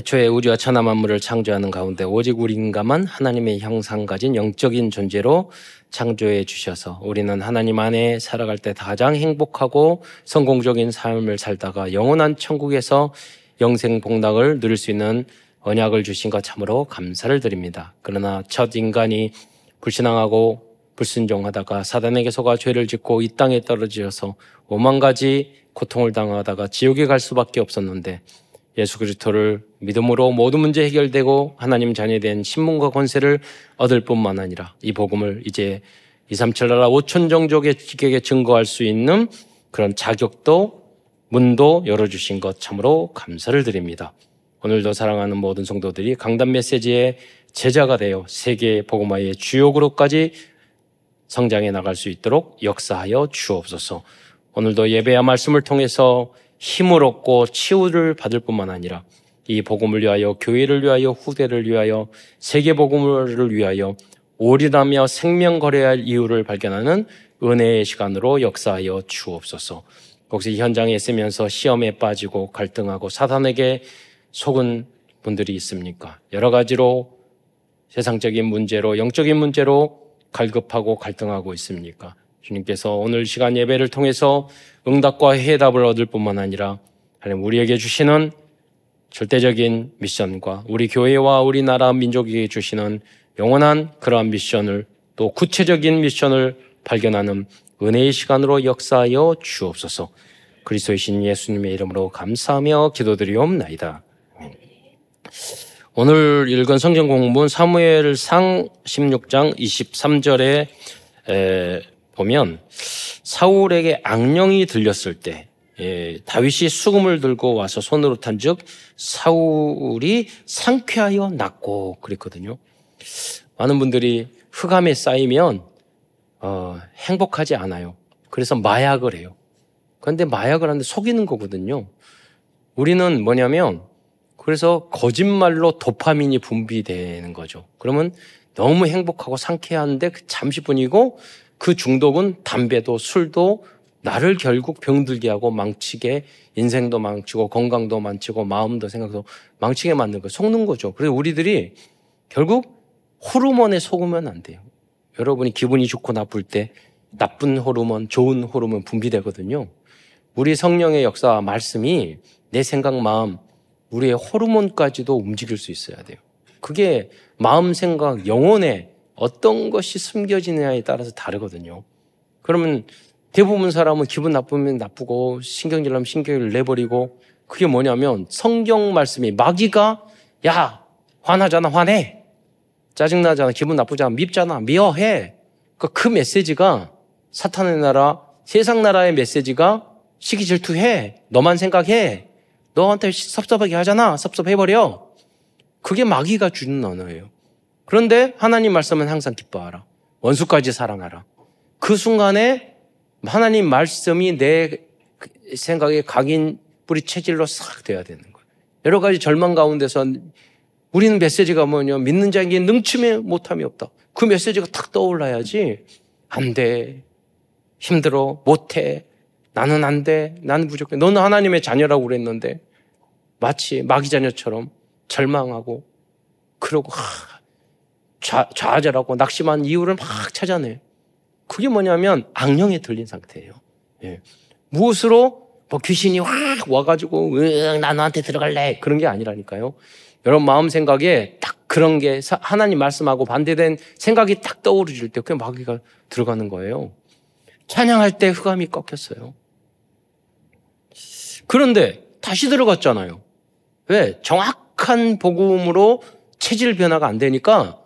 태초에 우주와 천하 만물을 창조하는 가운데 오직 우리인가만 하나님의 형상 가진 영적인 존재로 창조해 주셔서 우리는 하나님 안에 살아갈 때 가장 행복하고 성공적인 삶을 살다가 영원한 천국에서 영생 복락을 누릴 수 있는 언약을 주신 것 참으로 감사를 드립니다. 그러나 첫 인간이 불신앙하고 불순종하다가 사단에게 속아 죄를 짓고 이 땅에 떨어지셔서 오만 가지 고통을 당하다가 지옥에 갈 수밖에 없었는데 예수 그리스도를 믿음으로 모든 문제 해결되고 하나님 자녀된 신문과 권세를 얻을 뿐만 아니라 이 복음을 이제 237 나라 5천 종족에게 증거할 수 있는 그런 자격도 문도 열어주신 것 참으로 감사를 드립니다. 오늘도 사랑하는 모든 성도들이 강단 메시지의 제자가 되어 세계 복음화의 주요 그룹까지 성장해 나갈 수 있도록 역사하여 주옵소서. 오늘도 예배와 말씀을 통해서 힘을 얻고 치유를 받을 뿐만 아니라 이 복음을 위하여 교회를 위하여 후대를 위하여 세계 복음을 위하여 오리라며 생명 거래할 이유를 발견하는 은혜의 시간으로 역사하여 주옵소서. 혹시 현장에 있으면서 시험에 빠지고 갈등하고 사단에게 속은 분들이 있습니까? 여러 가지로 세상적인 문제로 영적인 문제로 갈급하고 갈등하고 있습니까? 주님께서 오늘 시간 예배를 통해서 응답과 해답을 얻을 뿐만 아니라 하나님 우리에게 주시는 절대적인 미션과 우리 교회와 우리나라 민족에게 주시는 영원한 그러한 미션을 또 구체적인 미션을 발견하는 은혜의 시간으로 역사하여 주옵소서. 그리스도의 신 예수님의 이름으로 감사하며 기도드리옵나이다. 오늘 읽은 성경 공부는 사무엘상 16장 23절에 보면 사울에게 악령이 들렸을 때 예, 다윗이 수금을 들고 와서 손으로 탄즉 사울이 상쾌하여 낫고 그랬거든요. 많은 분들이 흑암에 쌓이면 어, 행복하지 않아요. 그래서 마약을 해요. 그런데 마약을 하는데 속이는 거거든요. 우리는 뭐냐면 그래서 거짓말로 도파민이 분비되는 거죠. 그러면 너무 행복하고 상쾌한데 그 잠시뿐이고 그 중독은 담배도 술도 나를 결국 병들게 하고 망치게 인생도 망치고 건강도 망치고 마음도 생각도 망치게 만든 거 속는 거죠. 그래서 우리들이 결국 호르몬에 속으면 안 돼요. 여러분이 기분이 좋고 나쁠 때 나쁜 호르몬, 좋은 호르몬 분비되거든요. 우리 성령의 역사 말씀이 내 생각, 마음, 우리의 호르몬까지도 움직일 수 있어야 돼요. 그게 마음, 생각, 영혼에 어떤 것이 숨겨지느냐에 따라서 다르거든요. 그러면 대부분 사람은 기분 나쁘면 나쁘고 신경질 나면 신경을 내버리고 그게 뭐냐면 성경 말씀이 마귀가 야 화나잖아 화내. 짜증나잖아 기분 나쁘잖아 밉잖아 미워해. 그, 그 메시지가 사탄의 나라 세상 나라의 메시지가 시기 질투해. 너만 생각해. 너한테 섭섭하게 하잖아 섭섭해버려. 그게 마귀가 주는 언어예요 그런데 하나님 말씀은 항상 기뻐하라. 원수까지 사랑하라. 그 순간에 하나님 말씀이 내 생각에 각인 뿌리 체질로 싹 돼야 되는 거예요. 여러 가지 절망 가운데서 우리는 메시지가 뭐냐. 믿는 자에게 능침에 못함이 없다. 그 메시지가 탁 떠올라야지. 안 돼. 힘들어. 못해. 나는 안 돼. 나는 부족해. 너는 하나님의 자녀라고 그랬는데 마치 마귀 자녀처럼 절망하고 그러고 하, 좌, 좌절하고 낙심한 이유를 막 찾아내. 그게 뭐냐면 악령에 들린 상태예요. 예. 무엇으로 뭐 귀신이 확 와가지고 응, 나 너한테 들어갈래 그런 게 아니라니까요. 여러분 마음 생각에 딱 그런 게 하나님 말씀하고 반대된 생각이 딱 떠오르질 때 그게 마귀가 들어가는 거예요. 찬양할 때 흑암이 꺾였어요. 그런데 다시 들어갔잖아요. 왜? 정확한 복음으로 체질 변화가 안 되니까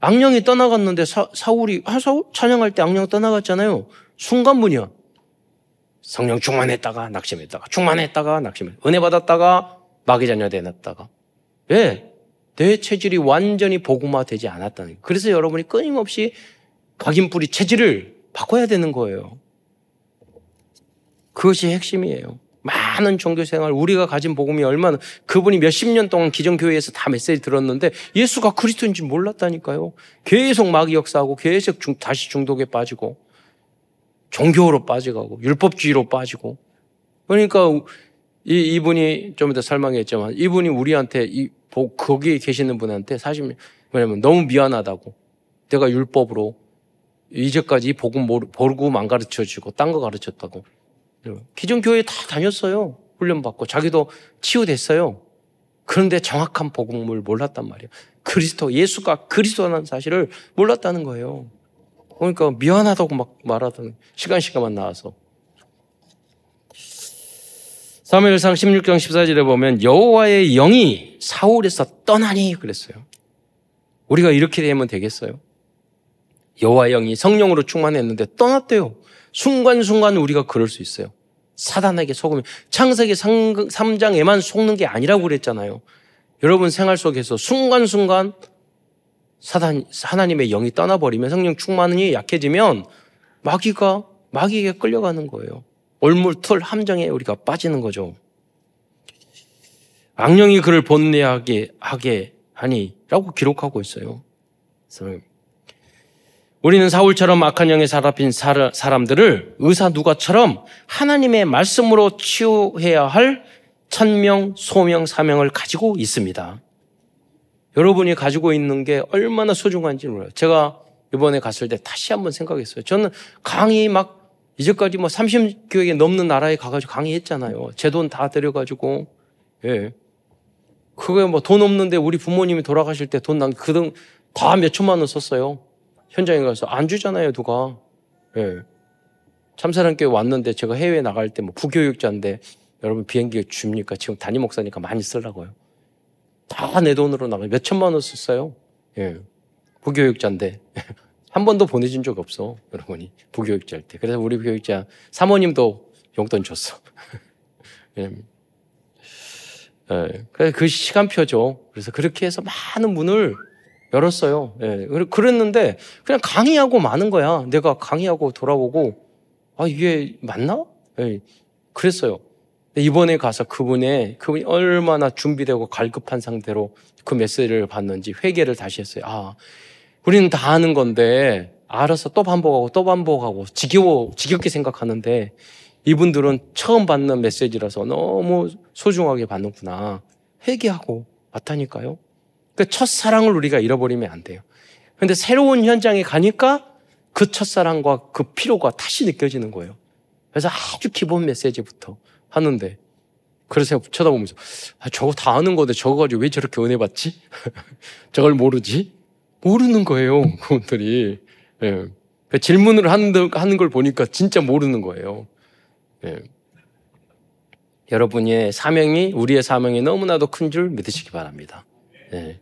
악령이 떠나갔는데 사, 사울이 아 사울 찬양할 때 악령 떠나갔잖아요. 순간분이야. 성령 충만했다가 낙심했다가 충만했다가 낙심했 은혜 받았다가 마귀 자녀 되었다가 왜? 내 체질이 완전히 복음화되지 않았다는 거예요. 그래서 여러분이 끊임없이 각인뿌리 체질을 바꿔야 되는 거예요. 그것이 핵심이에요. 많은 종교 생활, 우리가 가진 복음이 얼마나, 그분이 몇십 년 동안 기존교회에서 다 메시지 들었는데 예수가 그리스도인지 몰랐다니까요. 계속 마귀 역사하고 계속 중, 다시 중독에 빠지고 종교로 빠져가고 율법주의로 빠지고 그러니까 이, 이분이 좀 이따 설명했지만 이분이 우리한테 이 거기에 계시는 분한테 사실 뭐냐면 너무 미안하다고 내가 율법으로 이제까지 복음 모르고 안 가르쳐 주고 딴 거 가르쳤다고 기존 교회 다 다녔어요 훈련받고 자기도 치유됐어요 그런데 정확한 복음을 몰랐단 말이에요 그리스도 예수가 그리스도라는 사실을 몰랐다는 거예요 그러니까 미안하다고 막 말하던 시간 시간만 나와서 사무엘상 16장 14절에 보면 여호와의 영이 사울에서 떠나니 그랬어요. 우리가 이렇게 되면 되겠어요? 여호와의 영이 성령으로 충만했는데 떠났대요. 순간순간 우리가 그럴 수 있어요. 사단에게 속으면 창세기 3장에만 속는 게 아니라고 그랬잖아요. 여러분 생활 속에서 순간순간 사단 하나님의 영이 떠나버리면 성령 충만이 약해지면 마귀가 마귀에게 끌려가는 거예요. 올물틀 함정에 우리가 빠지는 거죠. 악령이 그를 본내하게 하게 하니라고 기록하고 있어요. 우리는 사울처럼 악한 영에 사로잡힌 사람들을 의사 누가처럼 하나님의 말씀으로 치유해야 할 천명, 소명, 사명을 가지고 있습니다. 여러분이 가지고 있는 게 얼마나 소중한지 몰라요. 제가 이번에 갔을 때 다시 한번 생각했어요. 저는 강의 막 이제까지 뭐 30교회 넘는 나라에 가가지고 강의했잖아요. 제 돈 다 들여가지고, 예. 그게 뭐 돈 없는데 우리 부모님이 돌아가실 때 돈 난 그등 다 몇 천만 원 썼어요. 현장에 가서 안 주잖아요, 누가. 예. 참사랑교회 왔는데 제가 해외 나갈 때 뭐 부교육자인데 여러분 비행기 줍니까? 지금 담임 목사니까 많이 쓰려고요. 다 내 돈으로 나가 몇 천만 원 썼어요. 예. 부교육자인데. 한 번도 보내준 적 없어, 여러분이. 부교육자 할 때. 그래서 우리 교육자 사모님도 용돈 줬어. 예. 예. 그 시간표죠. 그래서 그렇게 해서 많은 문을 열었어요. 예. 그랬는데 그냥 강의하고 마는 거야. 내가 강의하고 돌아오고 아 이게 맞나? 예. 그랬어요. 이번에 가서 그분의 그분이 얼마나 준비되고 갈급한 상태로 그 메시지를 받는지 회개를 다시 했어요. 아 우리는 다 아는 건데 알아서 또 반복하고 또 반복하고 지겨워 지겹게 생각하는데 이분들은 처음 받는 메시지라서 너무 소중하게 받는구나 회개하고 맞다니까요. 그 첫사랑을 우리가 잃어버리면 안 돼요. 근데 새로운 현장에 가니까 그 첫사랑과 그 피로가 다시 느껴지는 거예요. 그래서 아주 기본 메시지부터 하는데 그래서 쳐다보면서 아, 저거 다 아는 건데 저거 가지고 왜 저렇게 은혜 받지? 저걸 모르지? 모르는 거예요, 그분들이. 예. 그 질문을 하는, 하는 걸 보니까 진짜 모르는 거예요. 예. 여러분의 사명이, 우리의 사명이 너무나도 큰 줄 믿으시기 바랍니다. 예.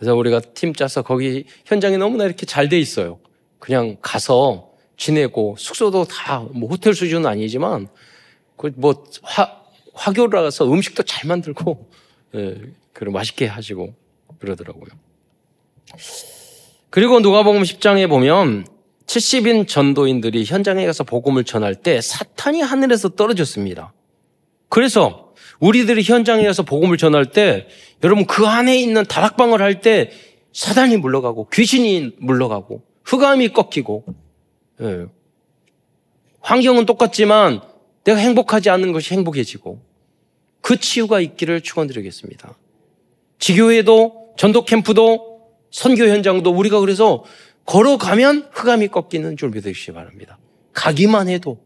그래서 우리가 팀 짜서 거기 현장이 너무나 이렇게 잘 돼 있어요. 그냥 가서 지내고 숙소도 다 뭐 호텔 수준은 아니지만 그뭐 화교를 가서 음식도 잘 만들고 예, 그리고 맛있게 하시고 그러더라고요. 그리고 누가복음 10장에 보면 70인 전도인들이 현장에 가서 복음을 전할 때 사탄이 하늘에서 떨어졌습니다. 그래서 우리들이 현장에 가서 복음을 전할 때 여러분 그 안에 있는 다락방을 할 때 사단이 물러가고 귀신이 물러가고 흑암이 꺾이고 예. 환경은 똑같지만 내가 행복하지 않는 것이 행복해지고 그 치유가 있기를 축원드리겠습니다. 지교회도 전도 캠프도 선교 현장도 우리가 그래서 걸어가면 흑암이 꺾이는 줄 믿으시기 바랍니다. 가기만 해도.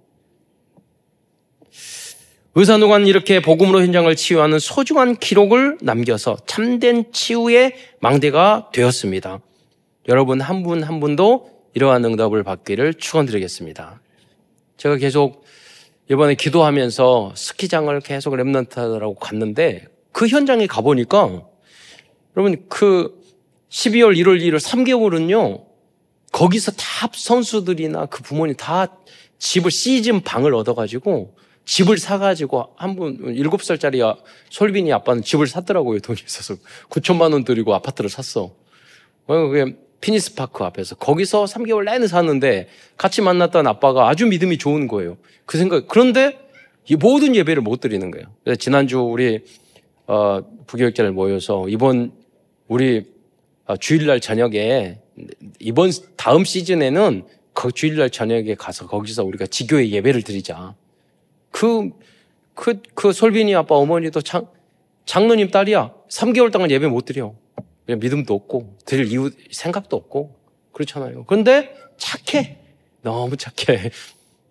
의사노관 이렇게 복음으로 현장을 치유하는 소중한 기록을 남겨서 참된 치유의 망대가 되었습니다. 여러분 한 분한 한 분도 이러한 응답을 받기를 축원드리겠습니다. 제가 계속 이번에 기도하면서 스키장을 계속 remnant하라고 갔는데 그 현장에 가보니까 여러분 그 12월, 1월, 1월 3개월은요, 거기서 다 선수들이나 그 부모님 다 집을 시즌 방을 얻어가지고 집을 사가지고 한 분, 7살짜리 솔빈이 아빠는 집을 샀더라고요. 돈이 있어서. 9천만 원 들이고 아파트를 샀어. 어, 그게 휘닉스 파크 앞에서. 거기서 3개월 내내 샀는데 같이 만났던 아빠가 아주 믿음이 좋은 거예요. 그 생각, 그런데 이 모든 예배를 못 드리는 거예요. 그래서 지난주 우리, 어, 부교육자를 모여서 이번 우리 어, 주일날 저녁에 이번 다음 시즌에는 그 주일날 저녁에 가서 거기서 우리가 지교회 예배를 드리자. 그, 그, 그 솔빈이 아빠 어머니도 참 장로님 딸이야. 3개월 동안 예배 못 드려. 그냥 믿음도 없고, 드릴 이유, 생각도 없고, 그렇잖아요. 그런데 착해. 너무 착해.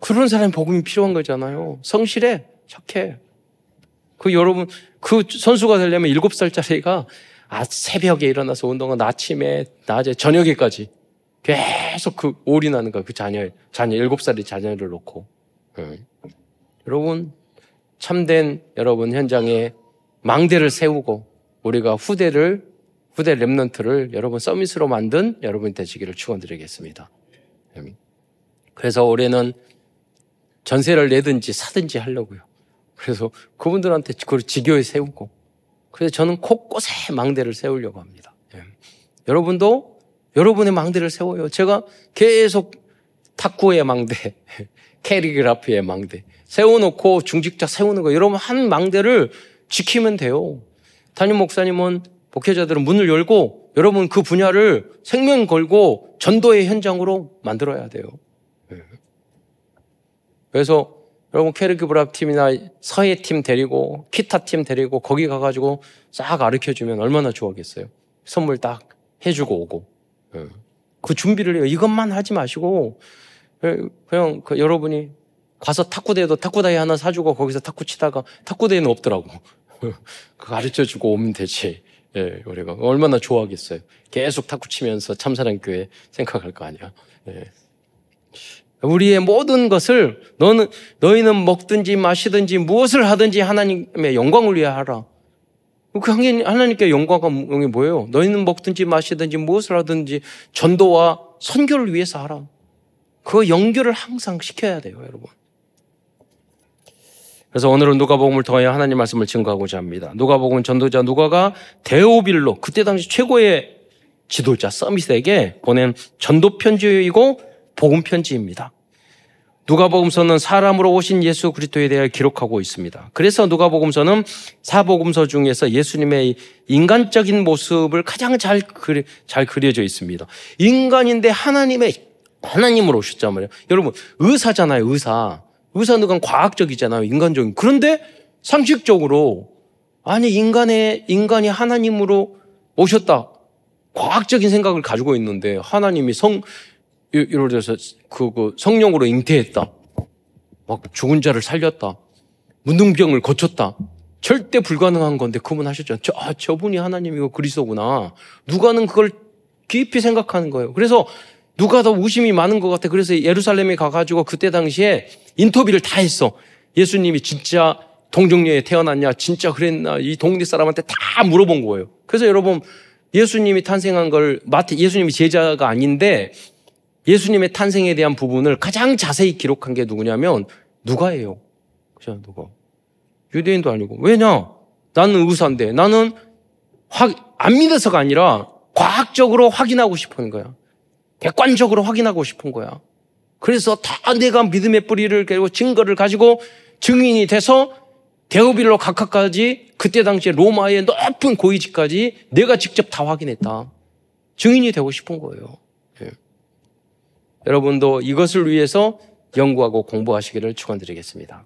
그런 사람이 복음이 필요한 거잖아요. 성실해. 착해. 그 여러분, 그 선수가 되려면 7살짜리가 아, 새벽에 일어나서 운동은 아침에, 낮에, 저녁에까지 계속 그 올인하는 거야. 그 자녀, 자녀, 7살의 자녀를 놓고. 응. 여러분, 참된 여러분 현장에 망대를 세우고 우리가 후대를 후대 remnant를 여러분 summit으로 만든 여러분 되시기를 축원드리겠습니다. 그래서 올해는 전세를 내든지 사든지 하려고요. 그래서 그분들한테 그걸 지교회 세우고 그래서 저는 곳곳에 망대를 세우려고 합니다. 예. 여러분도 여러분의 망대를 세워요. 제가 계속 탁구의 망대, 캘리그라피의 망대 세워놓고 중직자 세우는 거 여러분 한 망대를 지키면 돼요. 담임 목사님은 목회자들은 문을 열고 여러분 그 분야를 생명 걸고 전도의 현장으로 만들어야 돼요. 예. 그래서 여러분 캐리그 브랍 팀이나 서해 팀 데리고 키타 팀 데리고 거기 가가지고 싹 가르쳐 주면 얼마나 좋아하겠어요. 선물 딱 해주고 오고 예. 그 준비를 해요. 이것만 하지 마시고 예, 그냥 그 여러분이 가서 탁구대에도 탁구다이 하나 사주고 거기서 탁구 치다가 탁구대에는 없더라고. 그 가르쳐 주고 오면 되지. 예, 우리가 얼마나 좋아하겠어요. 계속 탁구 치면서 참사랑 교회 생각할 거 아니야. 예. 우리의 모든 것을 너는 너희는 먹든지 마시든지 무엇을 하든지 하나님의 영광을 위해 하라. 그 하나님께 영광이 뭐예요? 너희는 먹든지 마시든지 무엇을 하든지 전도와 선교를 위해서 하라. 그 연결을 항상 시켜야 돼요, 여러분. 그래서 오늘은 누가복음을 통하여 하나님 말씀을 증거하고자 합니다. 누가복음 전도자 누가가 데오빌로 그때 당시 최고의 지도자 서밋에게 보낸 전도 편지이고 복음 편지입니다. 누가복음서는 사람으로 오신 예수 그리스도에 대해 기록하고 있습니다. 그래서 누가복음서는 사복음서 중에서 예수님의 인간적인 모습을 가장 잘, 그리, 잘 그려져 있습니다. 인간인데 하나님의 하나님으로 말이에요. 여러분 의사잖아요, 의사. 의사는 과학적이잖아요. 인간적인. 그런데 상식적으로 아니 인간의 인간이 하나님으로 오셨다. 과학적인 생각을 가지고 있는데 하나님이 성 예를 들어서 그, 그 성령으로 잉태했다. 막 죽은 자를 살렸다. 문둥병을 고쳤다. 절대 불가능한 건데 그분 하셨죠. 저, 아, 저분이 하나님이고 그리스도구나. 누가는 그걸 깊이 생각하는 거예요. 그래서 누가 더 우심이 많은 것 같아. 그래서 예루살렘에 가가지고 그때 당시에 인터뷰를 다 했어. 예수님이 진짜 동정녀에 태어났냐? 진짜 그랬나? 이 동네 사람한테 다 물어본 거예요. 그래서 여러분, 예수님이 탄생한 걸, 마태, 예수님이 제자가 아닌데, 예수님의 탄생에 대한 부분을 가장 자세히 기록한 게 누구냐면, 누가예요. 그죠, 누가. 유대인도 아니고. 왜냐? 나는 의사인데, 나는 확, 안 믿어서가 아니라, 과학적으로 확인하고 싶은 거야. 객관적으로 확인하고 싶은 거야. 그래서 다 내가 믿음의 뿌리를 그리고 증거를 가지고 증인이 돼서 데오빌로 각하까지 그때 당시에 로마의 높은 고위직까지 내가 직접 다 확인했다. 증인이 되고 싶은 거예요. 예. 여러분도 이것을 위해서 연구하고 공부하시기를 축원드리겠습니다.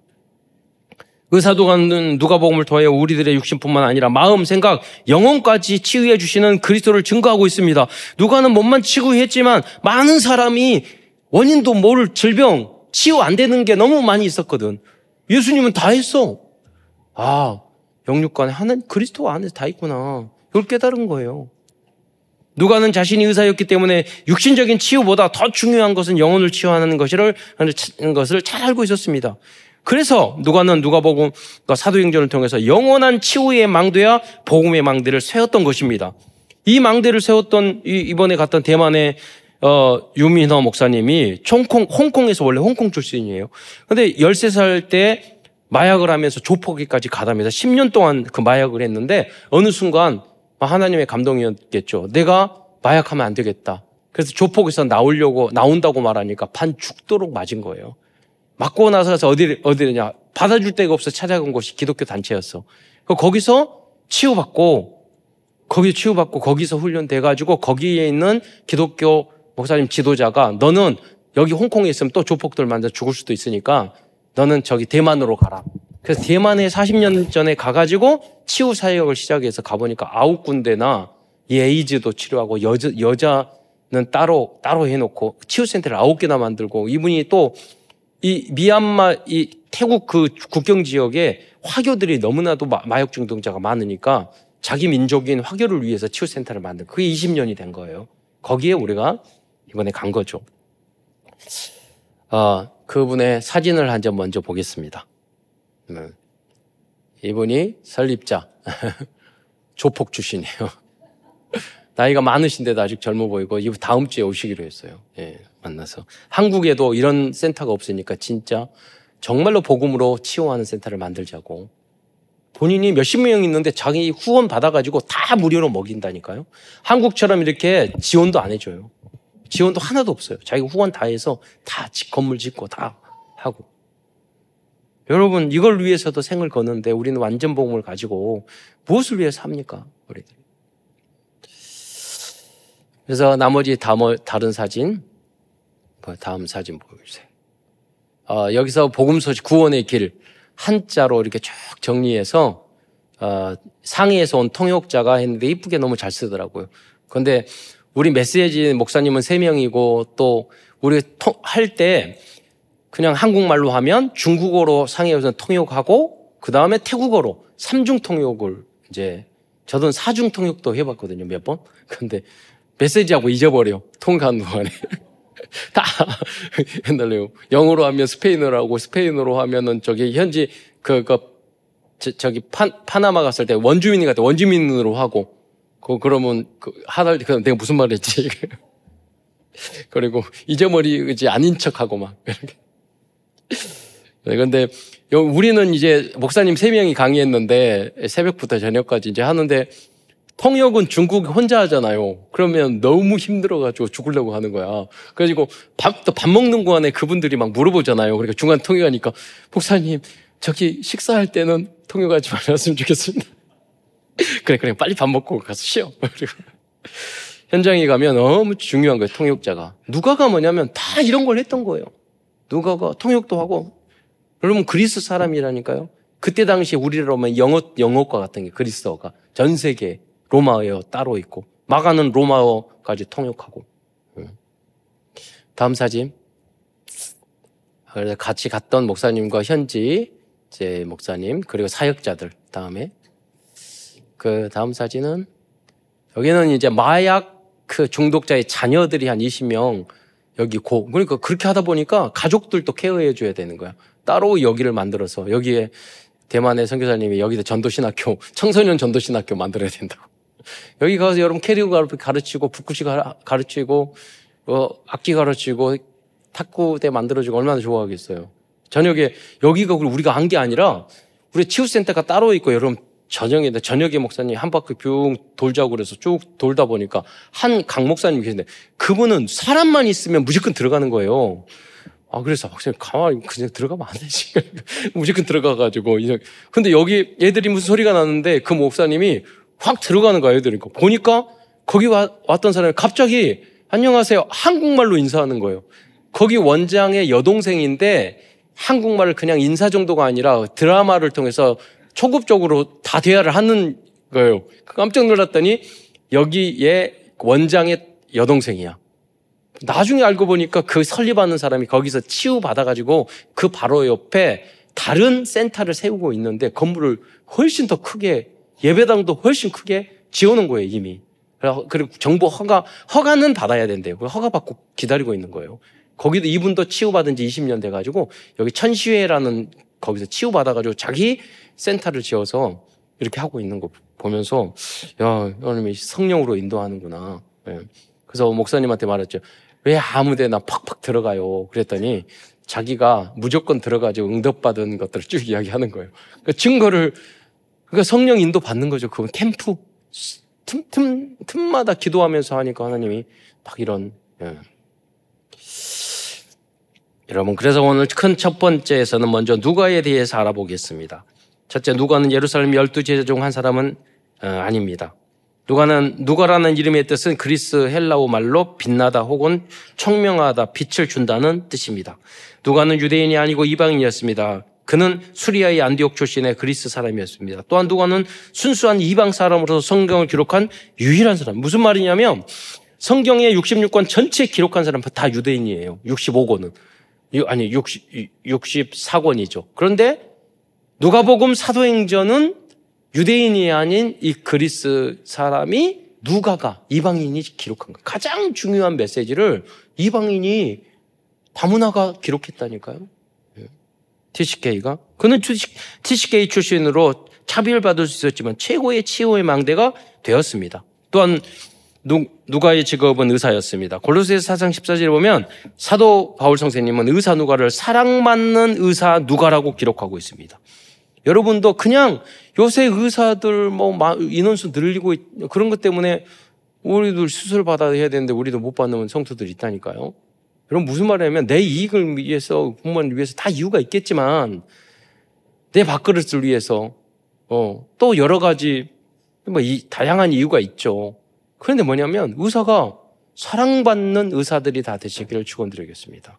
의사도가는 누가복음을 통하여 우리들의 육신뿐만 아니라 마음, 생각, 영혼까지 치유해 주시는 그리스도를 증거하고 있습니다. 누가는 몸만 치유했지만 많은 사람이 원인도 모를 질병 치유 안 되는 게 너무 많이 있었거든. 예수님은 다 했어. 아, 영육간에 하는 그리스도 안에 다 있구나. 그걸 깨달은 거예요. 누가는 자신이 의사였기 때문에 육신적인 치유보다 더 중요한 것은 영혼을 치유하는 것을, 것을 잘 알고 있었습니다. 그래서 누가는 누가복음 그러니까 사도행전을 통해서 영원한 치유의 망대와 복음의 망대를 세웠던 것입니다. 이 망대를 세웠던 이번에 갔던 대만의 어, 유민호 목사님이 총콩, 홍콩에서 원래 홍콩 출신이에요. 근데 13살 때 마약을 하면서 조폭기까지 가다면서 10년 동안 그 마약을 했는데 어느 순간 하나님의 감동이었겠죠. 내가 마약하면 안 되겠다. 그래서 조폭에서 나오려고, 나온다고 말하니까 반 죽도록 맞은 거예요. 맞고 나서 어디, 어디냐. 받아줄 데가 없어 찾아간 곳이 기독교 단체였어. 거기서 치유받고, 거기 치유받고 거기서 훈련돼 가지고 거기에 있는 기독교 목사님 지도자가 너는 여기 홍콩에 있으면 또 조폭들 만져 죽을 수도 있으니까 너는 저기 대만으로 가라. 그래서 대만에 40년 전에 가가지고 치유 사역을 시작해서 가보니까 아홉 군데나 이 에이즈도 치료하고 여자, 여자는 따로, 따로 해놓고 치유센터를 아홉 개나 만들고 이분이 또 이 미얀마, 이 태국 그 국경 지역에 화교들이 너무나도 마약 중독자가 많으니까 자기 민족인 화교를 위해서 치유센터를 만든 그게 20년이 된 거예요. 거기에 우리가 이번에 간 거죠. 어, 그분의 사진을 한 점 먼저 보겠습니다. 음. 이분이 설립자 조폭 출신이에요. 나이가 많으신데도 아직 젊어 보이고 이분 다음 주에 오시기로 했어요. 예, 만나서 한국에도 이런 센터가 없으니까 진짜 정말로 복음으로 치유하는 센터를 만들자고 본인이 몇십 명 있는데 자기 후원 받아가지고 다 무료로 먹인다니까요. 한국처럼 이렇게 지원도 안 해줘요. 지원도 하나도 없어요. 자기 후원 다 해서 다 건물 짓고 다 하고. 여러분, 이걸 위해서도 생을 거는데 우리는 완전 복음을 가지고 무엇을 위해서 합니까? 우리들. 그래서 나머지 다른 사진, 뭐 다음 사진 보여주세요. 어, 여기서 복음 소식 구원의 길 한자로 이렇게 쭉 정리해서 어, 상해에서 온 통역자가 했는데 이쁘게 너무 잘 쓰더라고요. 그런데 우리 메시지 목사님은 세 명이고 또 우리 할 때 그냥 한국말로 하면 중국어로 상해에서 통역하고 그 다음에 태국어로 삼중 통역을 이제 저도 사중 통역도 해봤거든요 몇 번. 근데 메시지하고 잊어버려 통과하는 동안에 다 옛날에 영어로 하면 스페인어로 하고 스페인어로 하면은 저기 현지 그, 그 저, 기 파, 파나마 갔을 때 원주민이 갔다 원주민으로 하고 그 그러면 그 하달 그 내가 무슨 말 했지? 그리고 잊어버리지 아닌 척하고 막 이렇게. 네, 근데 우리는 이제 목사님 세 명이 강의했는데 새벽부터 저녁까지 이제 하는데 통역은 중국 혼자 하잖아요. 그러면 너무 힘들어가지고 죽으려고 하는 거야. 그래가지고 밥, 또 밥 먹는 동안에 그분들이 막 물어보잖아요. 그러니까 중간 통역하니까 목사님 저기 식사할 때는 통역하지 말았으면 좋겠습니다. 그래, 그래, 빨리 밥 먹고 가서 쉬어. 그리고 현장에 가면 너무 중요한 거예요, 통역자가. 누가가 뭐냐면 다 이런 걸 했던 거예요. 누가가 통역도 하고. 여러분, 그리스 사람이라니까요. 그때 당시에 우리로 하면 영어, 영어과 같은 게 그리스어가 전 세계 로마어 따로 있고, 마가는 로마어까지 통역하고. 다음 사진. 같이 갔던 목사님과 현지 제 목사님 그리고 사역자들 다음에 그 다음 사진은 여기는 이제 마약 그 중독자의 자녀들이 한 20명 여기 고 그러니까 그렇게 하다 보니까 가족들도 케어해 줘야 되는 거야. 따로 여기를 만들어서 여기에 대만의 선교사님이 여기다 전도신학교 청소년 전도신학교 만들어야 된다고. 여기 가서 여러분 캐리어 가르치고 북구시 가르치고 어, 악기 가르치고 탁구대 만들어주고 얼마나 좋아하겠어요. 저녁에 여기가 우리가 한 게 아니라 우리 치유센터가 따로 있고 여러분 저녁에, 저녁에 목사님 한 바퀴 뿅 돌자고 그래서 쭉 돌다 보니까 한 강 목사님 계신데 그분은 사람만 있으면 무조건 들어가는 거예요. 아, 그래서 목사님 가만히 그냥 들어가면 안 되지. 무조건 들어가가지고. 근데 여기 애들이 무슨 소리가 나는데 그 목사님이 확 들어가는 거예요, 애들이. 보니까 거기 와, 왔던 사람이 갑자기 안녕하세요. 한국말로 인사하는 거예요. 거기 원장의 여동생인데 한국말을 그냥 인사 정도가 아니라 드라마를 통해서 초급적으로 다 대화를 하는 거예요. 깜짝 놀랐더니 여기에 원장의 여동생이야. 나중에 알고 보니까 그 설립하는 사람이 거기서 치유받아가지고 그 바로 옆에 다른 센터를 세우고 있는데 건물을 훨씬 더 크게 예배당도 훨씬 크게 지어놓은 거예요, 이미. 그리고 정부 허가, 허가는 받아야 된대요. 허가 받고 기다리고 있는 거예요. 거기도 이분도 치유받은 지 20년 돼가지고 여기 천시회라는 거기서 치유받아가지고 자기 센터를 지어서 이렇게 하고 있는 거 보면서 야, 하나님이 성령으로 인도하는구나. 네. 그래서 목사님한테 말했죠. 왜 아무데나 팍팍 들어가요? 그랬더니 자기가 무조건 들어가지고 응답받은 것들을 쭉 이야기하는 거예요. 그러니까 증거를 그러니까 성령 인도 받는 거죠. 그건 캠프 틈, 틈, 틈마다 기도하면서 하니까 하나님이 딱 이런 예. 여러분, 그래서 오늘 큰 첫 번째에서는 먼저 누가에 대해서 알아보겠습니다. 첫째, 누가는 예루살렘 열두 제자 중 한 사람은 어, 아닙니다. 누가는 누가라는 이름의 뜻은 그리스 헬라어 말로 빛나다 혹은 청명하다, 빛을 준다는 뜻입니다. 누가는 유대인이 아니고 이방인이었습니다. 그는 수리아의 안디옥 출신의 그리스 사람이었습니다. 또한 누가는 순수한 이방 사람으로서 성경을 기록한 유일한 사람. 무슨 말이냐면 성경의 66권 전체 기록한 사람 다 유대인이에요. 65권은. 아니 60, 64권이죠. 그런데 누가복음 사도행전은 유대인이 아닌 이 그리스 사람이 누가가 이방인이 기록한 거. 가장 중요한 메시지를 이방인이 다문화가 기록했다니까요. TCK가. 그는 TCK 출신으로 차별받을 수 있었지만 최고의 치유의 망대가 되었습니다. 또한 누, 누가의 직업은 의사였습니다. 골로새서 4장 14절에 보면 사도 바울 선생님은 의사 누가를 사랑받는 의사 누가라고 기록하고 있습니다. 여러분도 그냥 요새 의사들 뭐 인원수 늘리고 그런 것 때문에 우리도 수술 받아야 되는데 우리도 못 받는 성도들이 있다니까요. 여러분 무슨 말이냐면 내 이익을 위해서 공무원을 위해서 다 이유가 있겠지만 내 밥그릇을 위해서 어, 또 여러 가지 뭐 이, 다양한 이유가 있죠. 그런데 뭐냐면 의사가 사랑받는 의사들이 다 되시기를 축원드리겠습니다.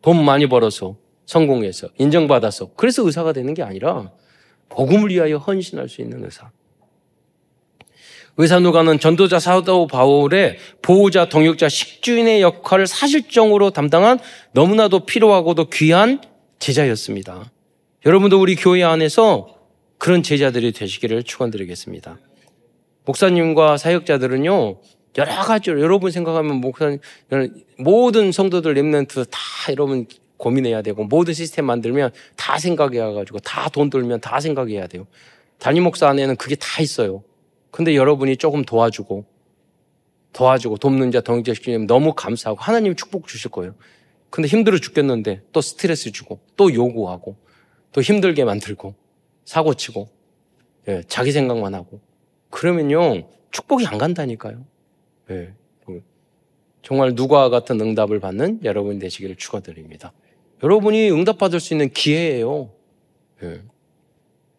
돈 많이 벌어서 성공해서 인정받아서 그래서 의사가 되는 게 아니라 복음을 위하여 헌신할 수 있는 의사. 의사 누가는 전도자 사도 바울의 보호자, 동역자, 식주인의 역할을 사실적으로 담당한 너무나도 필요하고도 귀한 제자였습니다. 여러분도 우리 교회 안에서 그런 제자들이 되시기를 축원드리겠습니다. 목사님과 사역자들은요 여러 가지로 여러분 생각하면 목사님 모든 성도들 랩런트 다 여러분 고민해야 되고 모든 시스템 만들면 다 생각해야 가지고 다 돈 들면 다 생각해야 돼요. 담임 목사 안에는 그게 다 있어요. 근데 여러분이 조금 도와주고 도와주고 돕는 자 동역자 시키면 너무 감사하고 하나님 축복 주실 거예요. 근데 힘들어 죽겠는데 또 스트레스 주고 또 요구하고 또 힘들게 만들고 사고 치고 예, 자기 생각만 하고 그러면요 축복이 안 간다니까요. 예, 정말 누가 같은 응답을 받는 여러분 되시기를 축원드립니다. 여러분이 응답받을 수 있는 기회예요. 예.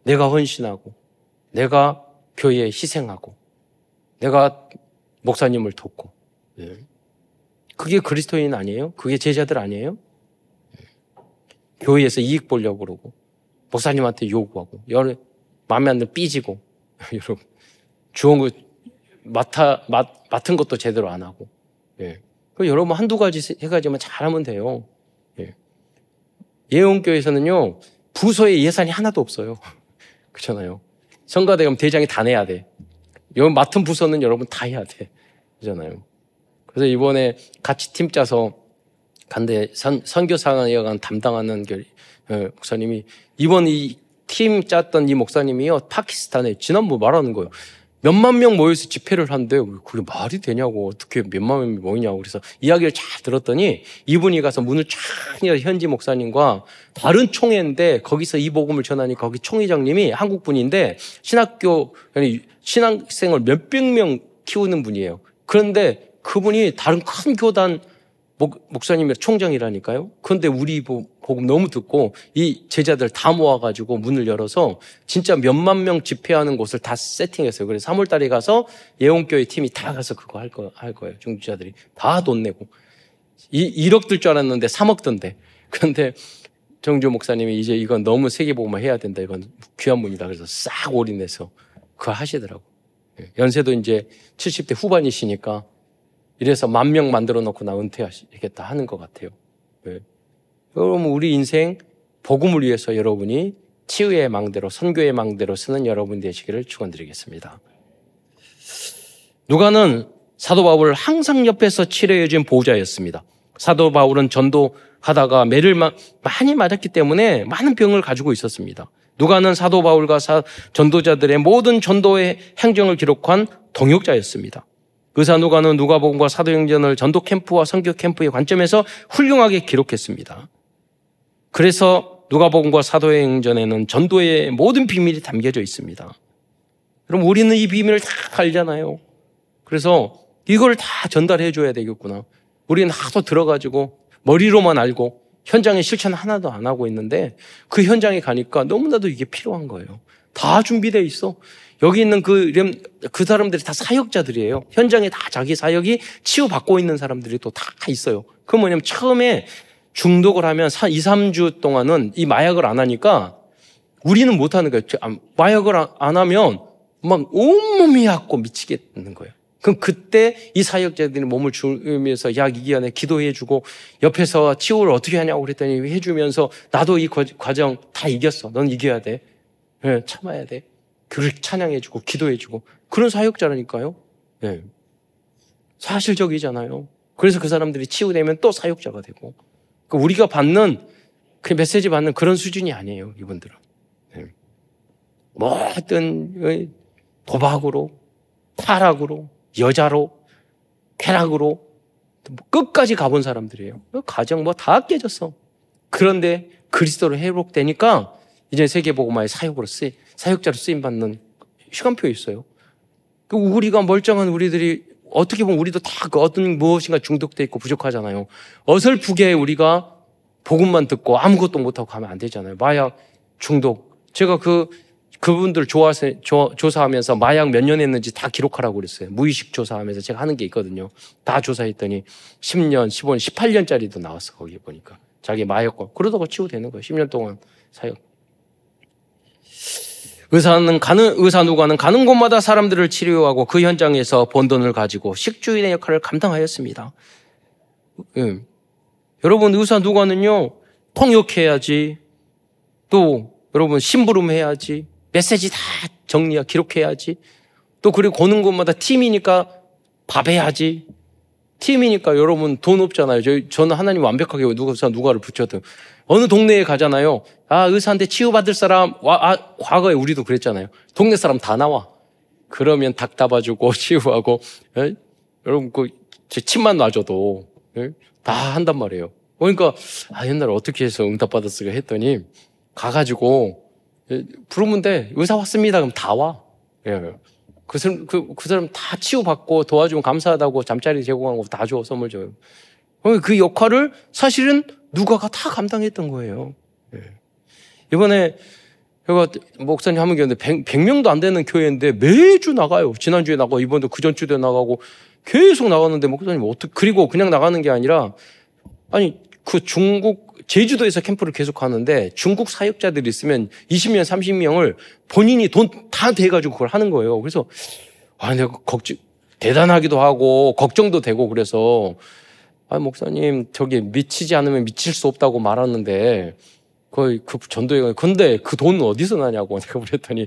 내가 헌신하고, 내가 교회에 희생하고, 내가 목사님을 돕고. 예. 그게 그리스도인 아니에요? 그게 제자들 아니에요? 예. 교회에서 이익 보려고 그러고, 목사님한테 요구하고, 여러, 마음에 안 들면 삐지고, 여러분. 주은 거, 맡아, 맡, 맡은 것도 제대로 안 하고. 예. 그 여러분 한두 가지, 세 가지만 잘하면 돼요. 예원교회에서는요, 부서에 예산이 하나도 없어요. 그렇잖아요. 성가대 가면 대장이 다 내야 돼. 여 맡은 부서는 여러분 다 해야 돼. 그잖아요. 그래서 이번에 같이 팀 짜서 간데 선, 선교사관 담당하는 그, 어, 목사님이 이번 이 팀 짰던 이 목사님이요 파키스탄에 지난번 말하는 거예요. 몇만 명 모여서 집회를 한데 그게 말이 되냐고. 어떻게 몇만 명이 모이냐고. 그래서 이야기를 잘 들었더니 이분이 가서 문을 쫙 현지 목사님과 다른 총회인데 거기서 이 복음을 전하니 거기 총회장님이 한국 분인데 신학교 아니 신학생을 몇백 명 키우는 분이에요. 그런데 그분이 다른 큰 교단 목, 목사님의 총장이라니까요. 그런데 우리 복음 너무 듣고 이 제자들 다 모아가지고 문을 열어서 진짜 몇만 명 집회하는 곳을 다 세팅했어요. 그래서 3월 달에 가서 예원교회 팀이 다 가서 그거 할, 거, 할 거예요. 중지자들이 다 돈 내고. 이, 1억 들 줄 알았는데 3억 든데. 그런데 정조 목사님이 이제 이건 너무 세계복음화 해야 된다. 이건 귀한 분이다. 그래서 싹 올인해서 그거 하시더라고. 예, 연세도 이제 70대 후반이시니까 이래서 만 명 만들어 놓고 나 은퇴하시겠다 하는 것 같아요. 네. 여러분 우리 인생 복음을 위해서 여러분이 치유의 망대로 선교의 망대로 쓰는 여러분 되시기를 축원드리겠습니다. 누가는 사도 바울을 항상 옆에서 치료해 준 보호자였습니다. 사도 바울은 전도하다가 매를 많이 맞았기 때문에 많은 병을 가지고 있었습니다. 누가는 사도 바울과 전도자들의 모든 전도의 행정을 기록한 동역자였습니다. 의사 누가는 누가복음과 사도행전을 전도 캠프와 선교 캠프의 관점에서 훌륭하게 기록했습니다. 그래서 누가복음과 사도행전에는 전도의 모든 비밀이 담겨져 있습니다. 그럼 우리는 이 비밀을 다 알잖아요. 그래서 이걸 다 전달해 줘야 되겠구나. 우리는 하도 들어가지고 머리로만 알고 현장에 실천 하나도 안 하고 있는데 그 현장에 가니까 너무나도 이게 필요한 거예요. 다 준비되어 있어. 여기 있는 그, 그 사람들이 다 사역자들이에요. 현장에 다 자기 사역이 치유받고 있는 사람들이 또 다 있어요. 그 뭐냐면 처음에 중독을 하면 2, 3주 동안은 이 마약을 안 하니까 우리는 못 하는 거예요. 마약을 안 하면 막 온몸이 아고 미치겠는 거예요. 그럼 그때 이 사역자들이 몸을 주면서 약 이기안에 기도해주고 옆에서 치유를 어떻게 하냐고 그랬더니 해주면서 나도 이 과정 다 이겼어. 넌 이겨야 돼. 네, 참아야 돼. 그를 찬양해주고 기도해주고 그런 사역자라니까요. 네. 사실적이잖아요. 그래서 그 사람들이 치유되면 또 사역자가 되고 그러니까 우리가 받는 그 메시지 받는 그런 수준이 아니에요. 이분들은. 네. 모든 도박으로 타락으로 여자로, 쾌락으로 끝까지 가본 사람들이에요. 가정 뭐 다 깨졌어. 그런데 그리스도로 회복되니까 이제 세계보고마의 사역으로 쓰임, 사역자로 쓰임 받는 시간표에 있어요. 그 우리가 멀쩡한 우리들이 어떻게 보면 우리도 다 그 어떤 무엇인가 중독돼 있고 부족하잖아요. 어설프게 우리가 복음만 듣고 아무것도 못하고 가면 안 되잖아요. 마약 중독. 제가 그 그분들 조사해, 조사하면서 마약 몇 년 했는지 다 기록하라고 그랬어요. 무의식 조사하면서 제가 하는 게 있거든요. 다 조사했더니 10년, 15년, 18년짜리도 나왔어, 거기 보니까. 자기 마약과. 그러다가 치유되는 거예요. 10년 동안 사역. 의사는 가는, 의사 누가는 가는 곳마다 사람들을 치료하고 그 현장에서 번 돈을 가지고 식주인의 역할을 감당하였습니다. 예. 여러분, 의사 누가는요, 통역해야지. 또, 여러분, 심부름 해야지. 메시지 다 정리야 기록해야지. 또 그리고 고는 곳마다 팀이니까 밥 해야지. 팀이니까 여러분 돈 없잖아요. 저, 저는 하나님 완벽하게 누가 누가를 붙여도 어느 동네에 가잖아요. 아 의사한테 치유받을 사람 와, 아, 과거에 우리도 그랬잖아요. 동네 사람 다 나와. 그러면 닭 잡아주고 치유하고 에? 예? 여러분 그제 침만 놔줘도 에? 예? 다 한단 말이에요. 그러니까 아 옛날에 어떻게 해서 응답 받았을까 했더니 가가지고 예, 부르면 돼. 의사 왔습니다. 그럼 다 와. 예. 그 사람, 그, 그 사람 다 치유받고 도와주면 감사하다고 잠자리 제공하고 다 줘, 선물 줘요. 그 역할을 사실은 누가가 다 감당했던 거예요. 예. 이번에 제가 목사님 한번 100, 100명도 안 되는 교회인데 매주 나가요. 지난주에 나가고 이번도 그 전주에 나가고 계속 나갔는데 목사님 어떻게 그리고 그냥 나가는 게 아니라 아니 그 중국 제주도에서 캠프를 계속 하는데 중국 사역자들이 있으면 20명, 30명을 본인이 돈다 대가지고 그걸 하는 거예요. 그래서, 아, 내가 걱정, 대단하기도 하고, 걱정도 되고, 그래서, 아, 목사님, 저기 미치지 않으면 미칠 수 없다고 말하는데, 거의 그 전도에, 근데 그 돈은 어디서 나냐고 내가 그랬더니,